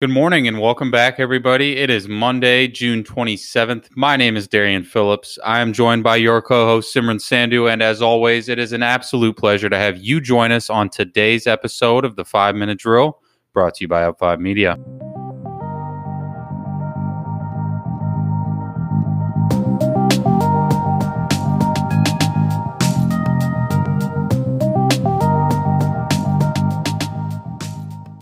Good morning and welcome back, everybody. It is Monday, June 27th. My name is Darian Phillips. I am joined by your co host, Simran Sandhu. And as always, it is an absolute pleasure to have you join us on today's episode of the Five Minute Drill, brought to you by Up 5 Media.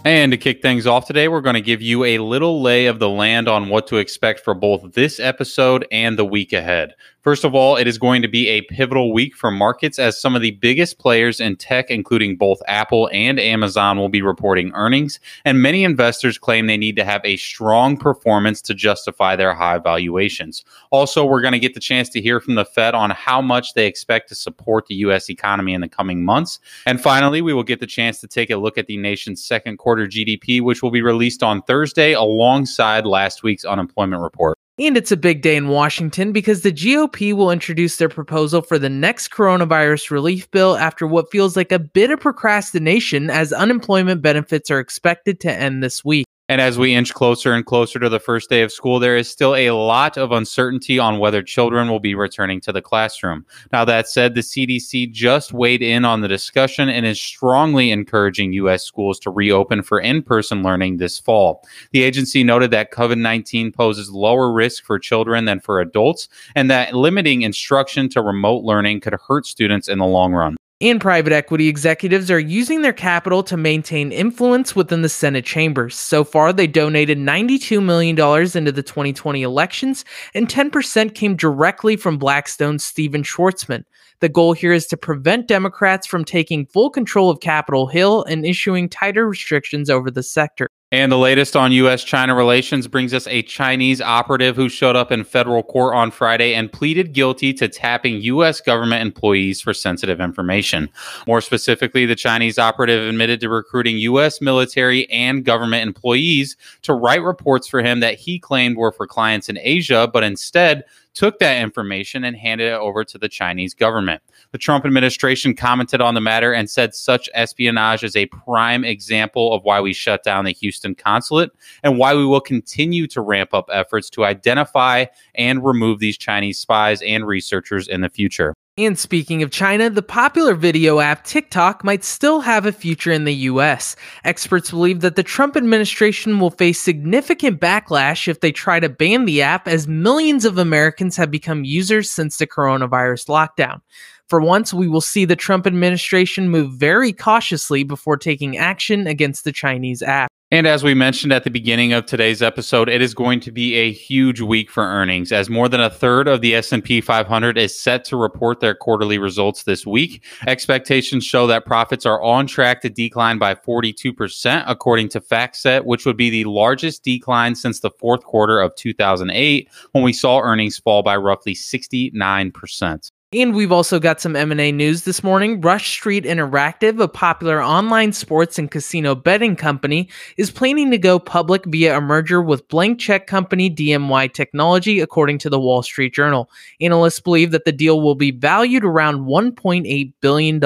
And to kick things off today, we're going to give you a little lay of the land on what to expect for both this episode and the week ahead. First of all, it is going to be a pivotal week for markets as some of the biggest players in tech, including both Apple and Amazon, will be reporting earnings. And many investors claim they need to have a strong performance to justify their high valuations. Also, we're going to get the chance to hear from the Fed on how much they expect to support the U.S. economy in the coming months. And finally, we will get the chance to take a look at the nation's second quarter GDP, which will be released on Thursday alongside last week's unemployment report. And it's a big day in Washington because the GOP will introduce their proposal for the next coronavirus relief bill after what feels like a bit of procrastination as unemployment benefits are expected to end this week. And as we inch closer and closer to the first day of school, there is still a lot of uncertainty on whether children will be returning to the classroom. Now, that said, the CDC just weighed in on the discussion and is strongly encouraging U.S. schools to reopen for in person learning this fall. The agency noted that COVID 19 poses lower risk for children than for adults, and that limiting instruction to remote learning could hurt students in the long run and private equity executives are using their capital to maintain influence within the Senate chambers. So far, they donated $92 million into the 2020 elections, and 10% came directly from Blackstone's Stephen Schwarzman. The goal here is to prevent Democrats from taking full control of Capitol Hill and issuing tighter restrictions over the sector. And the latest on U.S. China relations brings us a Chinese operative who showed up in federal court on Friday and pleaded guilty to tapping U.S. government employees for sensitive information. More specifically, the Chinese operative admitted to recruiting U.S. military and government employees to write reports for him that he claimed were for clients in Asia, but instead took that information and handed it over to the Chinese government. The Trump administration commented on the matter and said such espionage is a prime example of why we shut down the Houston consulate and why we will continue to ramp up efforts to identify and remove these Chinese spies and researchers in the future. And speaking of China, the popular video app TikTok might still have a future in the US. Experts believe that the Trump administration will face significant backlash if they try to ban the app, as millions of Americans have become users since the coronavirus lockdown. For once, we will see the Trump administration move very cautiously before taking action against the Chinese app. And as we mentioned at the beginning of today's episode, it is going to be a huge week for earnings as more than a third of the S&P 500 is set to report their quarterly results this week. Expectations show that profits are on track to decline by 42% according to FactSet, which would be the largest decline since the fourth quarter of 2008 when we saw earnings fall by roughly 69%. And we've also got some M&A news this morning. Rush Street Interactive, a popular online sports and casino betting company, is planning to go public via a merger with blank check company DMY Technology, according to the Wall Street Journal. Analysts believe that the deal will be valued around $1.8 billion.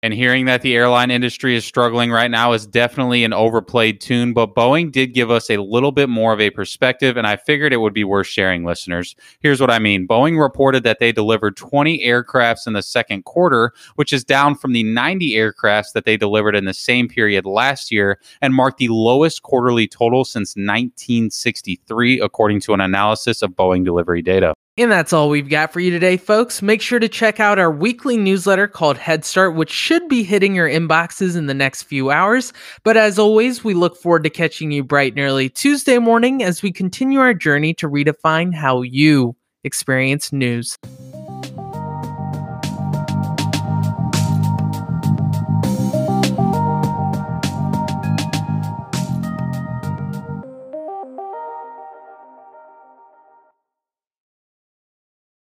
And hearing that the airline industry is struggling right now is definitely an overplayed tune, but Boeing did give us a little bit more of a perspective, and I figured it would be worth sharing, listeners. Here's what I mean Boeing reported that they delivered 20 aircrafts in the second quarter, which is down from the 90 aircrafts that they delivered in the same period last year and marked the lowest quarterly total since 1963, according to an analysis of Boeing delivery data. And that's all we've got for you today, folks. Make sure to check out our weekly newsletter called Head Start, which should be hitting your inboxes in the next few hours. But as always, we look forward to catching you bright and early Tuesday morning as we continue our journey to redefine how you experience news.